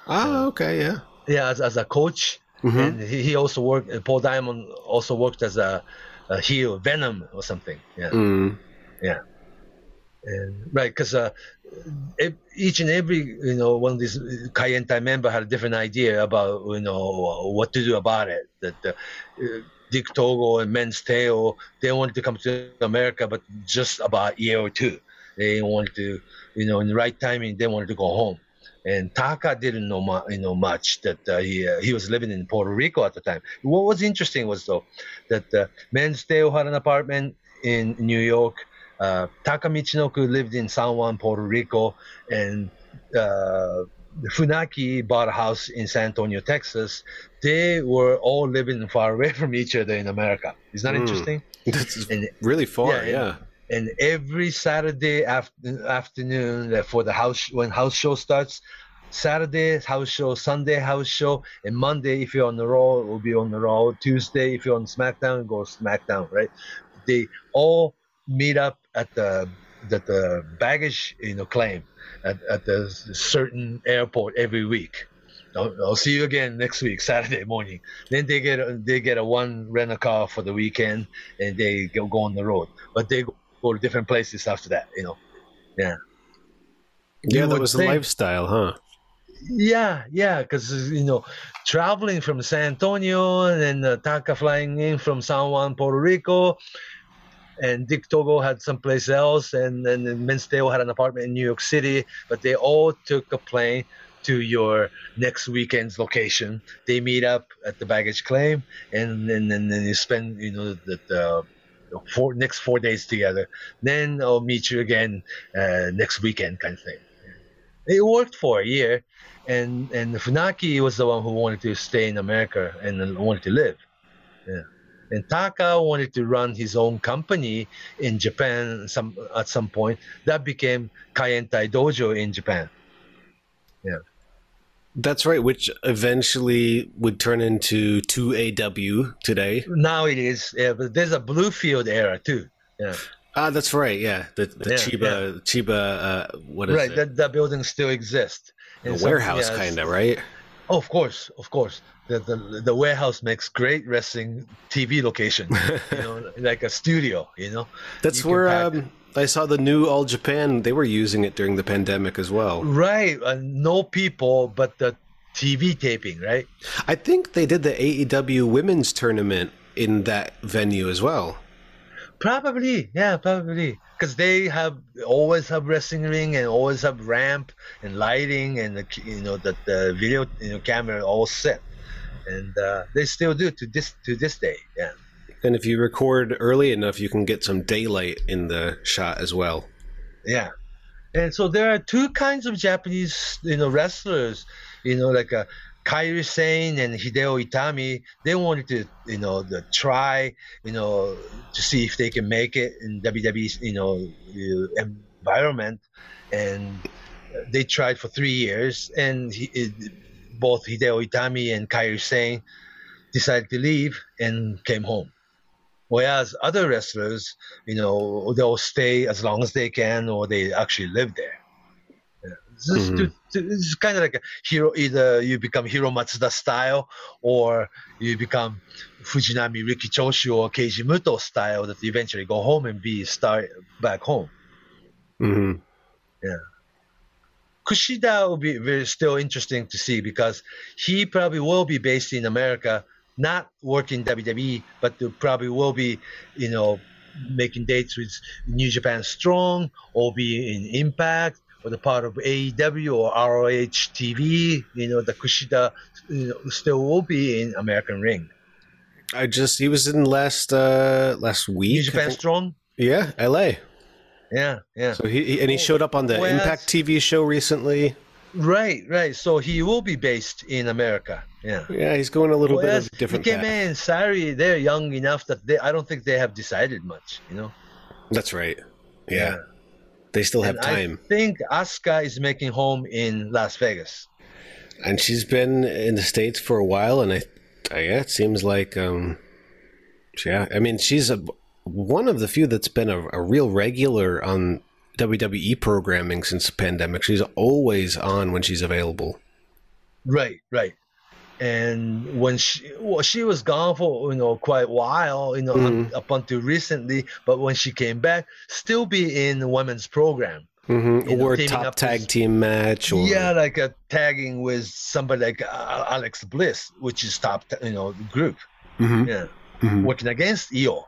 Ah, okay, yeah. Yeah, as, as a coach, Mhm. and he, he also worked. uh, Paul Diamond also worked as a, a heel, Venom or something. Yeah, Mm. And right because uh, each and every you know one of these Kaientai member had a different idea about you know what to do about it. That uh, uh, Dick Togo and Men's Teioh they wanted to come to America, but just about a year or two. They wanted to you know in the right timing they wanted to go home. And Taka didn't know, mu- you know much that uh, he, uh, he was living in Puerto Rico at the time. What was interesting was though that uh, Men's Teioh had an apartment in New York. Uh, Taka Michinoku lived in San Juan, Puerto Rico, and uh, Funaki bought a house in San Antonio, Texas. They were all living far away from each other in America. Isn't that Mm. interesting? That's And really far, Yeah, yeah. and- and every Saturday after, afternoon uh, for the house when house show starts, Saturday house show, Sunday house show, and Monday if you're on the Raw, it will be on the Raw. Tuesday if you're on SmackDown, go SmackDown. Right? They all meet up at the at the baggage you know claim at, at the certain airport every week. I'll, I'll see you again next week, Saturday morning. Then they get a, they get a one rent a car for the weekend, and they go, go on the road. But they go, go to different places after that. You know. Yeah, You that was the think- lifestyle, huh? Yeah, yeah, because you know, traveling from San Antonio and then uh, Taka flying in from San Juan, Puerto Rico, and Dick Togo had someplace else, and then Men's Teioh had an apartment in New York City, but they all took a plane to your next weekend's location. They meet up at the baggage claim, and then and, then you spend you know the, the four next four days together. Then I'll meet you again uh, next weekend, kind of thing. It worked for a year, and and Funaki was the one who wanted to stay in America and wanted to live. Yeah. And Taka wanted to run his own company in Japan some at some point. That became Kaientai Dojo in Japan. Yeah. That's right, which eventually would turn into 2AW today. Now it is, yeah, but there's a Bluefield era too. Yeah. Ah, that's right, yeah. The, the Yeah, Chiba, Chiba, uh, what is right, it? that, that building still exists. some- warehouse, yeah, kind of, right? Oh, of course, of course. The, the the warehouse makes great wrestling TV location. you know, like a studio. You know. That's You where um, I saw the new All Japan. They were using it during the pandemic as well. Right. Uh, no people, but the TV taping. Right. I think they did the AEW women's tournament in that venue as well. Probably. Yeah. Probably. Because they have always have wrestling ring and always have ramp and lighting and the you know that the video you know camera all set, and uh, they still do to this to this day. Yeah. And if you record early enough, you can get some daylight in the shot as well. Yeah. And so there are two kinds of Japanese, you know, wrestlers, you know, like uh, Kairi Sane and Hideo Itami. They wanted to, you know, the, try, you know, to see if they can make it in WWE's, you know, uh, environment. And they tried for three years, and he, both Hideo Itami and Kairi Sane decided to leave and came home. Whereas other wrestlers, you know, they'll stay as long as they can, or they actually live there. Yeah. This is to, to, it's kind of like a hero. Either you become Hiro Matsuda style, or you become Fujinami Riki Choshu or Keiji Muto style that eventually go home and be star back home. hmm Kushida will be very still interesting to see because he probably will be based in America, not working WWE, but probably will be, you know, making dates with New Japan Strong or be in Impact or the part of AEW or ROH TV. You know, the Kushida you know, still will be in American Ring. I just he was in last uh last week. New Japan. Strong. Yeah, LA. Yeah, yeah. So he, he- and he showed up on the Whereas- Impact TV show recently. Right, right. So he will be based in America. Yeah. Yeah, he's going a little Whereas bit of different path. and Sarray, they're young enough that they I don't think they have decided much, you know. That's right. Yeah. They still have And time. I think Asuka is making home in Las Vegas. and she's been in the states for a while and i, I yeah it seems like um yeah i mean she's a one of the few that's been a, a real regular on wwe programming since the pandemic she's always on when she's available Right, right. And when she well, she was gone for you know quite a while, you know, Mhm. up, up until recently. But when she came back, still be in the women's program. hmm You know, or top tag with- team match or Yeah, like a tagging with somebody like uh, Alexa Bliss, which is top, you know, group. Mhm, Yeah, mhm. working against Io.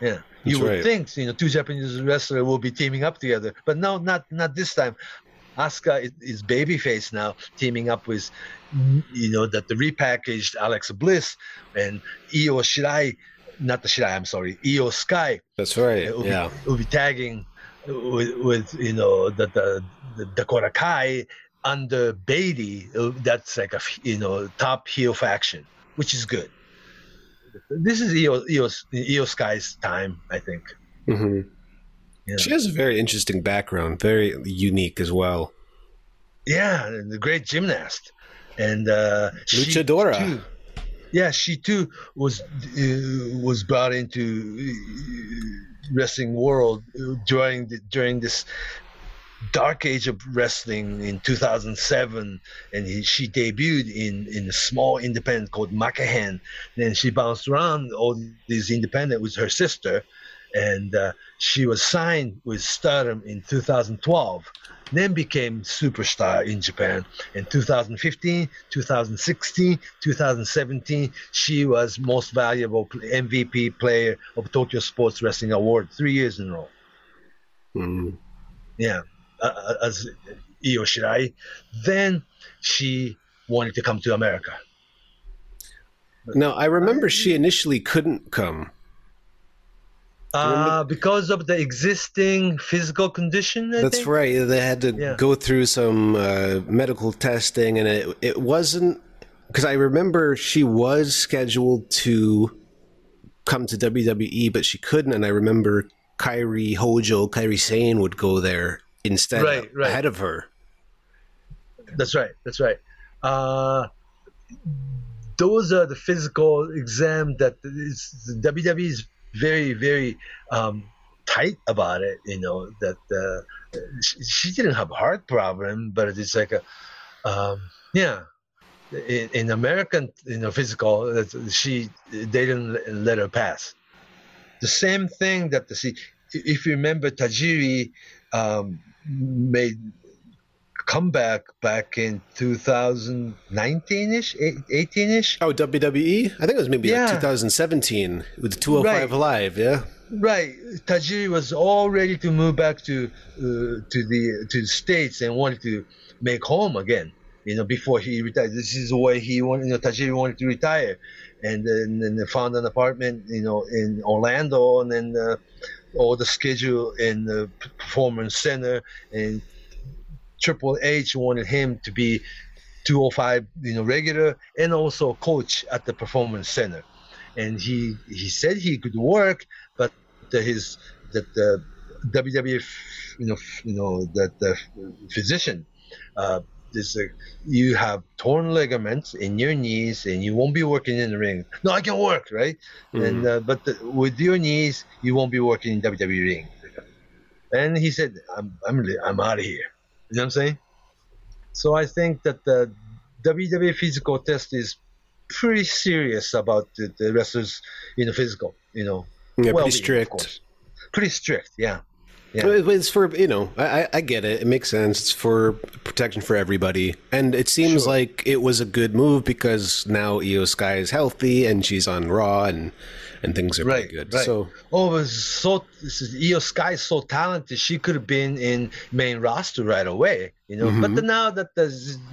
Yeah, you would right. think you know two Japanese wrestlers will be teaming up together, but no, not not this time. Asuka is, is babyface now, teaming up with you know that the repackaged Alexa Bliss and Io Shirai, not the Shirai, I'm sorry, Io Sky that's right it will, yeah be, will be tagging with, with you know the, the, the Dakota Kai under Beatty. Uh, That's like a you know top heel faction, which is good. This is Eos, Io, Io Sky's time, I think. hmm Yeah. she has a very interesting background very unique as well Yeah, the great gymnast, and uh, she Luchadora. too- yeah, she too was uh, was brought into uh, wrestling world during the, during this dark age of wrestling in 2007 and he, she debuted in in a small independent called Makahan then she bounced around all these independent with her sister and uh, she was signed with Stardom in 2012 then became superstar in Japan. In 2015 2016 2017 she was most valuable MVP player of Tokyo Sports Wrestling Award 3 years in a row. Mhm. yeah, uh, as Io Shirai. Then she wanted to come to America. now i remember she initially couldn't come Uh, because of the existing physical condition. I That's think? right. They had to Yeah. go through some uh, medical testing, and it it wasn't because I remember she was scheduled to come to WWE, but she couldn't. And I remember Kairi Hojo, Kairi Sane would go there instead Right, right. ahead of her. That's right. That's right. Uh, those are the physical exam that is, WWE is very, very um, tight about it. You know that uh, she, she didn't have heart problem, but it's like a um, yeah. In, in American, you know, physical, she they didn't let her pass. The same thing that the see, if you remember, Tajiri um, made comeback back in 2019ish, 18ish. Oh, WWE? I think it was maybe like 2017 with 205 Right. Live. Yeah. Right, Tajiri was all ready to move back to uh, to the to the states and wanted to make home again. You know, before he retired, this is the way he wanted. You know, Tajiri wanted to retire, and then, then they found an apartment. You know, in Orlando, and then uh, all the schedule in the performance center, and Triple H wanted him to be 205, you know, regular, and also coach at the performance center. And he he said he could work, but the, his that the WWF, you know, you know that the physician, uh, is a, you have torn ligaments in your knees and you won't be working in the ring. No, I can work, right? And uh, but the, with your knees, you won't be working in WWE ring. And he said, "I'm I'm I'm out of here." You know what I'm saying? So I think that the WWE physical test is pretty serious about the, the wrestlers, you know, physical, you know, Yeah, pretty strict. Pretty strict, yeah. Yeah. It's for you know, I, I- get it. It makes sense. It's for protection for everybody, and it seems Sure. like it was a good move because now Io Sky is healthy and she's on Raw, and and things are Right, pretty good. right. So Oh, so this is Io Sky is so talented. She could have been in main roster right away, you know. But Mhm. now that the,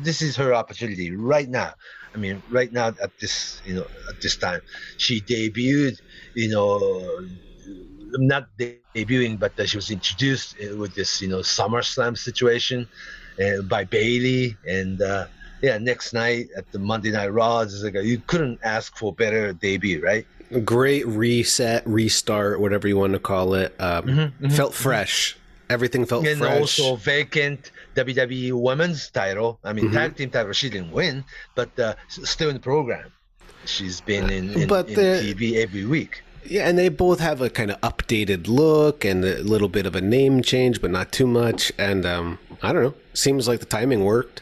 this is her opportunity right now. I mean, right now at this you know at this time, she debuted. You know, not debuting, but she was introduced uh, with this you know SummerSlam situation uh, by Bayley, and uh, yeah, next night at the Monday Night Raw, it's like you couldn't ask for better debut, right? great reset, restart, whatever you want to call it. Um, Mhm, mhm, Felt fresh. Everything felt and fresh. also vacant WWE Women's title. I mean, Mhm. tag team title. She didn't win, but uh, still in the program. She's been in, in, But in the- TV every week. Yeah, and they both have a kind of updated look and a little bit of a name change, but not too much. And um, I don't know. Seems like the timing worked.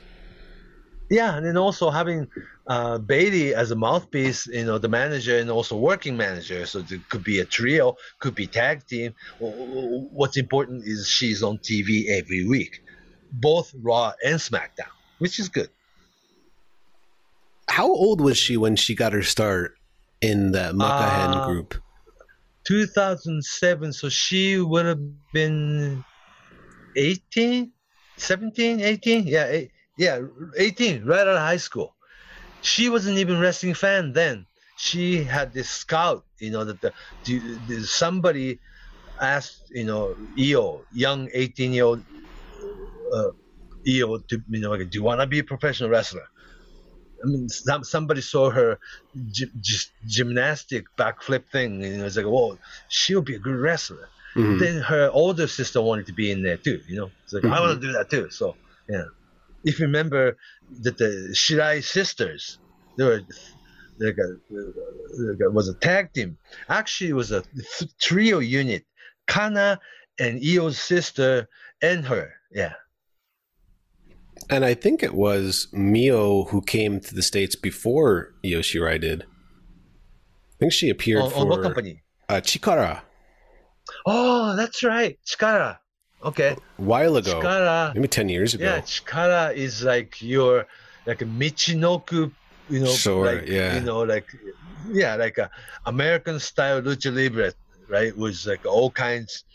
Yeah, and then also having uh, Bayley as a mouthpiece, you know, the manager and also working manager. So it could be a trio, could be tag team. What's important is she's on TV every week, both Raw and SmackDown, which is good. How old was she when she got her start in the Makahen Uh, group? 2007, so she would have been 18, 17, 18. Yeah, eight, yeah, 18, right out of high school. She wasn't even wrestling fan then. She had this scout, you know, that the, the, the somebody asked, you know, Io, young 18 year old uh, Io, to you know, like, do you want to be a professional wrestler? I mean, some, somebody saw her gy- just gymnastic backflip thing, and it was like, "Whoa, she'll be a good wrestler." Mhm. Then her older sister wanted to be in there too. You know, it's like I want to do that too. So yeah, if you remember that the Shirai sisters, they were like a, like a- was a tag team. Actually, it was a th- trio unit: Kana and Io's sister and her. Yeah. And I think it was Mio who came to the States before Io Shirai did. I think she appeared On, for on what company? Uh, Chikara Oh, that's right, Chikara. Okay. a while ago. Chikara. Maybe 10 years ago. Yeah, Chikara is like your like a Michinoku, you know, Sure, like, yeah. you know, like yeah, like a American style lucha libre, right? With like all kinds,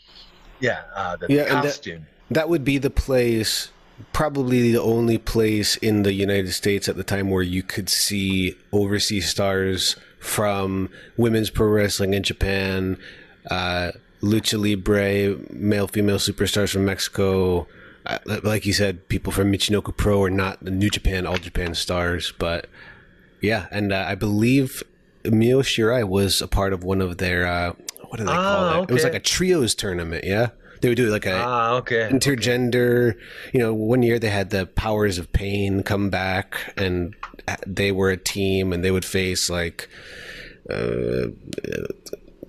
yeah, uh, the Yeah, and that- costume. That would be the place, probably the only place in the United States at the time where you could see overseas stars from women's pro wrestling in Japan, uh, lucha libre, male female superstars from Mexico. Uh, like you said, people from Michinoku Pro are not the New Japan, All Japan stars, but yeah, and uh, I believe Mio Shirai was a part of one of their uh, what do they call Ah, it? It was like a trios tournament. Yeah, they would do like a Ah, okay. intergender. You know, one year they had the Powers of Pain come back, and they were a team, and they would face like uh,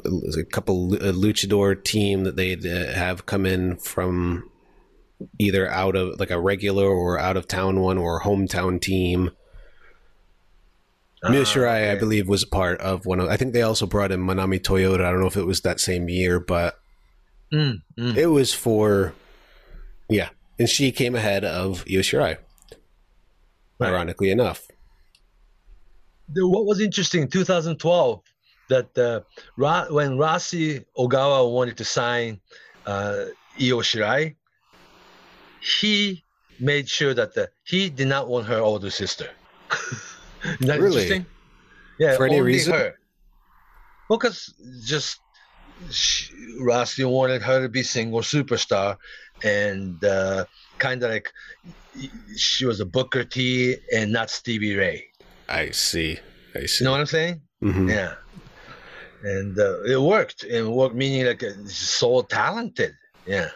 a couple a luchador team that they'd uh, have come in from either out of like a regular or out of town one or hometown team. Mio Shirai, I believe, was part of one of. I think they also brought in Manami Toyota. I don't know if it was that same year, but Mm, mm. it was for, yeah, and she came ahead of Io Shirai. Right. Ironically enough, The- what was interesting in 2012 that uh, Ra- when Rossy Ogawa wanted to sign uh, Io Shirai, he made sure that the, he did not want her older sister. Isn't that Really? interesting? Yeah, For any reason? her. Well, because just she, Rossy wanted her to be single superstar, and uh, kind of like she was a Booker T and not Stevie Ray. I see. I see. You know what I'm saying? Mhm. Yeah. And uh, it worked. It worked, meaning like uh, she's so talented. Yeah.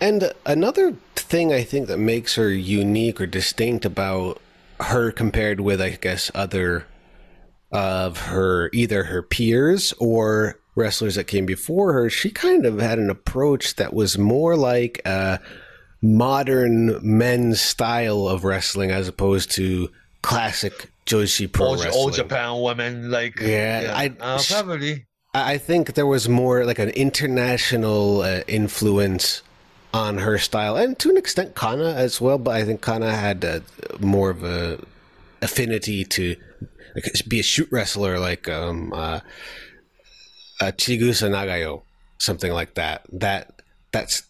And another thing I think that makes her unique or distinct about her compared with, I guess, other of her either her peers or wrestlers that came before her, she kind of had an approach that was more like a modern men's style of wrestling as opposed to classic Joshi pro All, wrestling. all Japan women, like. Yeah, I- uh, probably. I I think there was more like an international uh, influence on her style, and to an extent Kana as well. But I think Kana had uh, more of a affinity to like, be a shoot wrestler, like um, uh, Chigusa Nagayo, something like that. That that's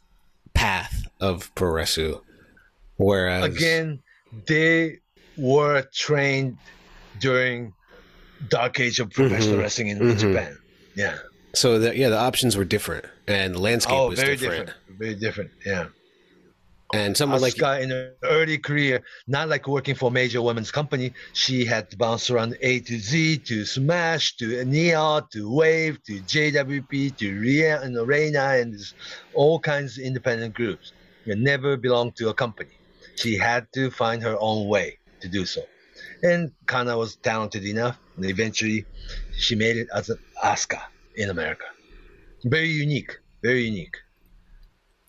path of pro wrestling. Whereas Again, they were trained during dark age of professional Mhm. wrestling in, Mhm. Japan. Yeah. so the, yeah, the options were different, and the landscape Oh, was very different. different. Very different. Yeah. And someone like Asuka in her early career, not like working for a major women's company, she had to bounce around A to Z to Smash to Nia to Wave to JWP to Ria and Reina and all kinds of independent groups. You never belonged to a company. She had to find her own way to do so. And Kana was talented enough, and eventually she made it as an Asuka in America. Very unique. Very unique.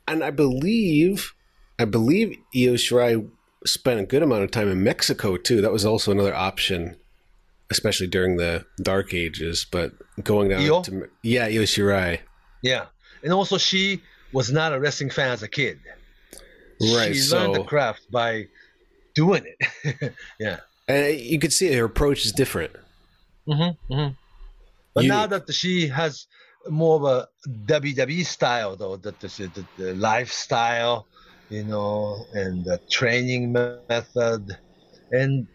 and I believe, I believe Io Shirai spent a good amount of time in Mexico too. That was also another option, especially during the Dark Ages. But going down Io? to yeah, Io Shirai, Yeah, and also she was not a wrestling fan as a kid. Right, She learned the craft by doing it. yeah. and you could see her approach is different. Mm-hmm, mm-hmm. But now that she has more of a WWE style, though, that the, the, the lifestyle, you know, and the training method, and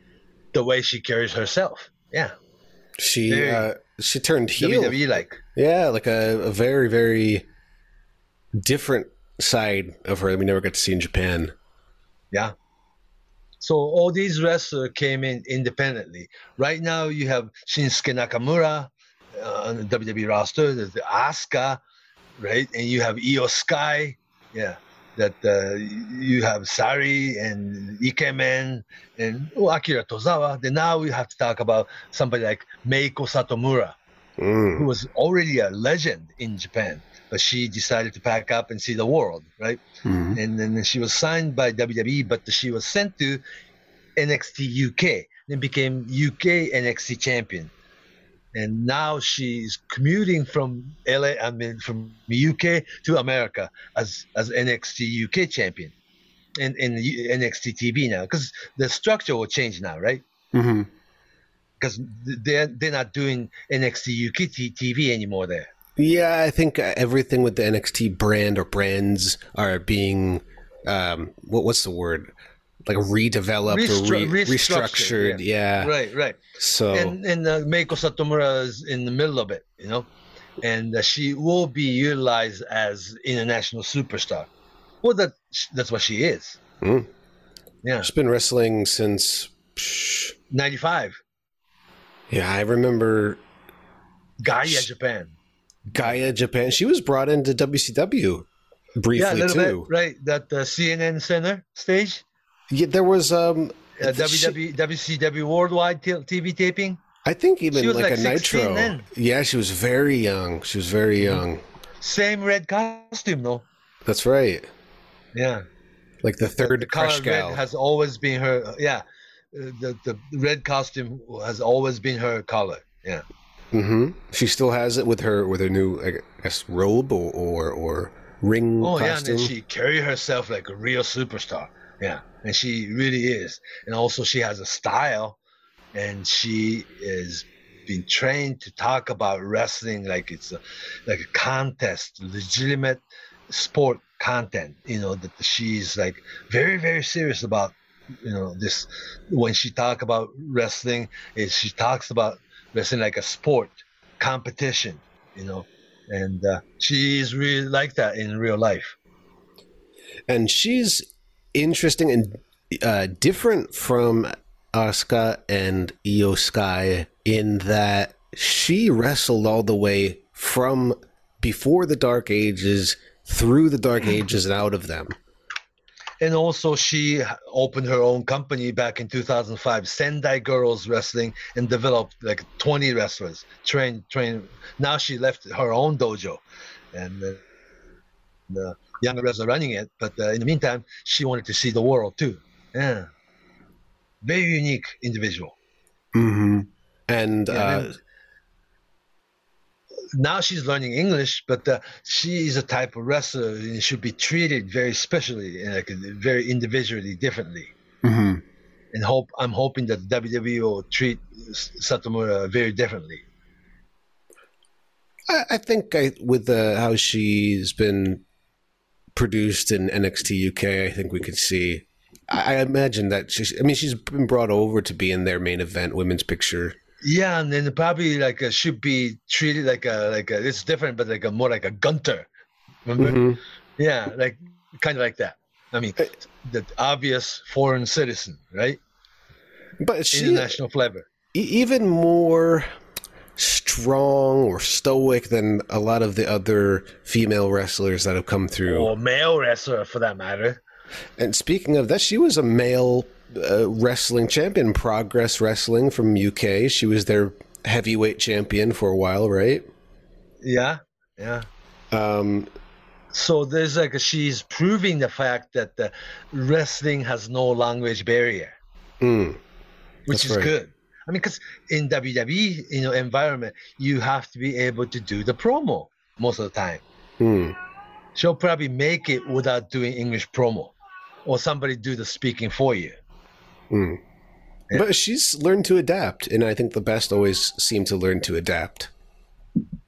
the way she carries herself. Yeah, She Very uh, she turned heel. WWE like. Yeah, like a, a very very different side of her that we never got to see in Japan. Yeah. So all these wrestlers came in independently. Right now, you have Shinsuke Nakamura uh, on the WWE roster. There's the Asuka, right? And you have Io Sky. Yeah. That uh, you have Sarray and Ikemen and oh, Akira Tozawa. Then now we have to talk about somebody like Meiko Satomura Mm. who was already a legend in Japan, but she decided to pack up and see the world, right? Mhm. And then she was signed by WWE, but she was sent to NXT UK, then became UK NXT champion. And now she's commuting from LA, I mean, from UK to America as as NXT UK champion, and in NXT TV now, because the structure will change now, right? Because they're they're not doing NXT UK T- TV anymore there. Yeah, I think uh, everything with the NXT brand or brands are being um, what what's the word? Like redeveloped or re- restructured, restructured. Yeah. Right, right. So and and uh, Meiko Satomura is in the middle of it, you know, and uh, she will be utilized as international superstar. Well, that that's what she is. Mm. Yeah, she's been wrestling since. ninety five, yeah, I remember GAEA Sh- Japan. GAEA Japan. She was brought into WCW briefly Yeah, a little too. bit, right? That uh, CNN Center stage, Yeah, there was um, uh, She- WW, WCW Worldwide TV taping. I think even like, like a Nitro. then. Yeah, she was very young. She was very Mm-hmm. young. Same red costume, though. That's right. Yeah. Like the third the color Crush gal. red has always been her. Yeah, Uh, the the red costume has always been her color. Yeah. Mm-hmm. She still has it with her with her new, I guess, robe or or, or ring Oh yeah, and then she carry herself like a real superstar. Yeah, and she really is. And also she has a style, and she is being trained to talk about wrestling like it's a, like a contest, legitimate sport content. You know that she's like very very serious about. You know this when she talk about wrestling, is she talks about wrestling like a sport competition. You know, and uh, she's really like that in real life. and she's interesting and uh, different from Asuka and Io Sky in that she wrestled all the way from before the Dark Ages through the Dark Ages and out of them. And also, she opened her own company back in 2005, Sendai Girls Wrestling, and developed like 20 wrestlers. Train, train. Now she left her own dojo, and uh, the younger are running it. But uh, in the meantime, she wanted to see the world too. Yeah, very unique individual. Mm-hmm. And Yeah, uh, and now she's learning English, but uh, she is a type of wrestler and should be treated very specially, and like very individually differently. Mm-hmm. And hope I'm hoping that WWE will treat Satomura very differently. I, I think I, with the, how she's been produced in NXT UK, I think we could see. I, I imagine that she's. I mean, she's been brought over to be in their main event, women's picture. Yeah, and then probably like uh, should be treated like a like a, it's different, but like a more like a Gunther. Remember? Mhm. Yeah, like kind of like that. I mean, the obvious foreign citizen, right? But she International flavor. even more strong or stoic than a lot of the other female wrestlers that have come through. or male wrestler for that matter. And speaking of that, she was a male uh, wrestling champion, Progress Wrestling from UK. She was their heavyweight champion for a while, right? Yeah, yeah. Um, So there's like she's proving the fact that the wrestling has no language barrier, mm, which is right. good. I mean, because in WWE, you know, environment, you have to be able to do the promo most of the time. mm. She'll probably make it without doing English promo, or somebody do the speaking for you. Mm. Yeah. But she's learned to adapt, and I think the best always seem to learn to adapt.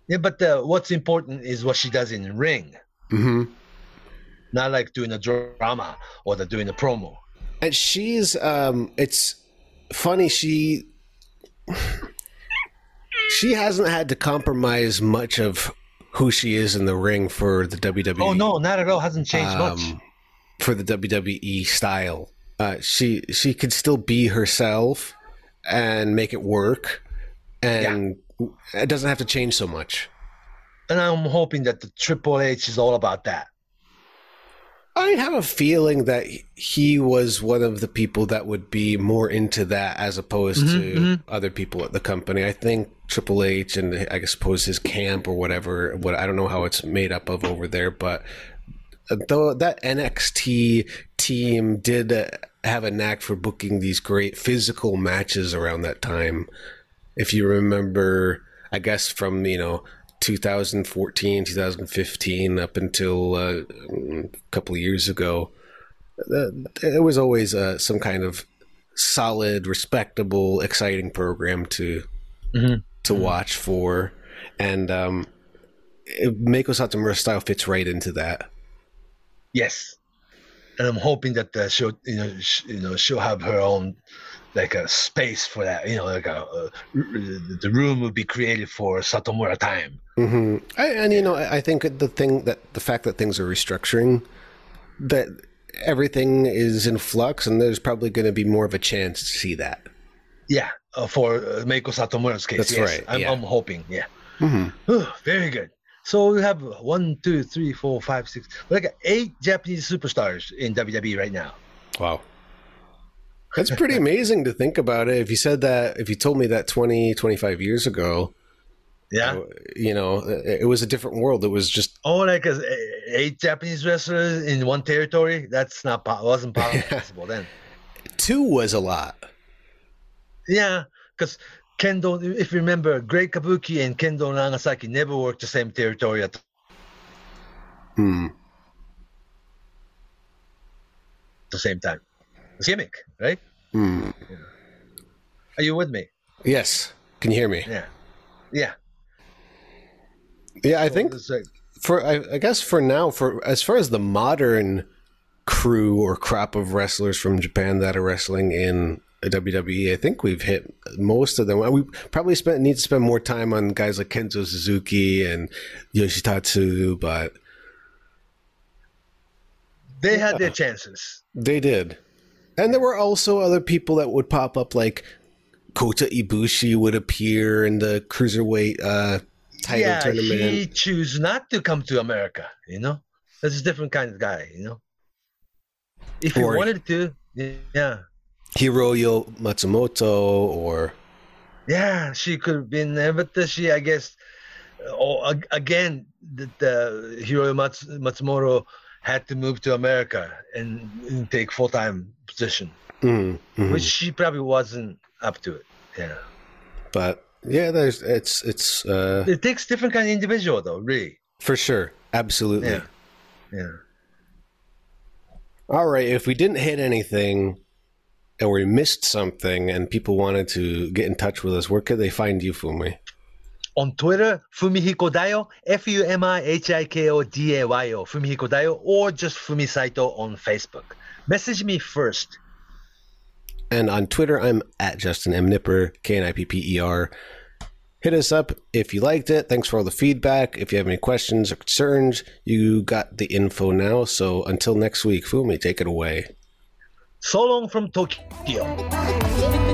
Yeah, but uh, what's important is what she does in the ring, hmm not like doing a drama or the doing a promo. And she's, um, it's funny, she. She hasn't had to compromise much of who she is in the ring for the WWE. Oh no, not at all. Hasn't changed much. um, for the WWE style. Uh, she she could still be herself and make it work, and it doesn't have to change so much. And I'm hoping that the Triple H is all about that. I have a feeling that he was one of the people that would be more into that as opposed Mhm, to mhm. other people at the company. I think Triple H and I suppose his camp or whatever. What I don't know how it's made up of over there, but though that NXT team did uh, have a knack for booking these great physical matches around that time. If you remember, I guess from you know 2014, 2015 up until uh, a couple of years ago, uh, it was always uh, some kind of solid, respectable, exciting program to Mhm. to watch for, and um, it- Meiko Satomura style fits right into that. Yes, and I'm hoping that uh, she'll, you know, sh- you know, she'll have her own like a space for that. You know, like a, uh, the room would be created for Satomura time. hmm I, and you know, I think the thing that the fact that things are restructuring, that everything is in flux, and there's probably going to be more of a chance to see that. Yeah, uh, for uh, Meiko Satomura's case. That's yes, right, I'm, yeah. I'm hoping. Yeah. hmm Very good. So we have one, two, three, four, five, six. like eight Japanese superstars in WWE right now. Wow. That's pretty amazing to think about it. If you said that, if you told me that 20, 25 years ago, Yeah. you know, it, was a different world. It was just, Oh, like uh, eight Japanese wrestlers in one territory? That's not wasn't possible then. two was a lot. Yeah, because Kendo, if you remember, Great Kabuki and Kendo Nagasaki never worked the same territory at Hmm. the same time. It's gimmick, right? Hmm. Are you with me? Yes. Can you hear me? Yeah. Yeah. Yeah, I So think like- for I, I guess for now, for as far as the modern crew or crop of wrestlers from Japan that are wrestling in WWE, I think we've hit most of them. We probably spent need to spend more time on guys like Kenzo Suzuki and Yoshitatsu, but they had their chances. they did. And there were also other people that would pop up, like Kota Ibushi would appear in the cruiserweight uh, title yeah, tournament. he choose not to come to America. You know, that's a different kind of guy. You know, if he wanted to, yeah, Hiroyo Matsumoto or yeah, she could have been there, but she, I guess, oh, again, the, the Hiroyo Mats, Matsumoto had to move to America and, and take full time position, Mm, mhm. which she probably wasn't up to it. Yeah, but Yeah, there's it's it's uh It takes different kind of individual though, really. for sure. Absolutely. Yeah. Yeah. All right, if we didn't hit anything or we missed something and people wanted to get in touch with us, where could they find you, Fumi? On Twitter, Fumihiko Dayo, F U M I H I K O D A Y O, Fumihiko Dayo, or just Fumi Saito on Facebook. Message me first. And on Twitter, I'm at Justin M. Knipper, K N I P P E R. Hit us up if you liked it. Thanks for all the feedback. If you have any questions or concerns, you got the info now. So until next week, Fumi, take it away. So long from Tokyo.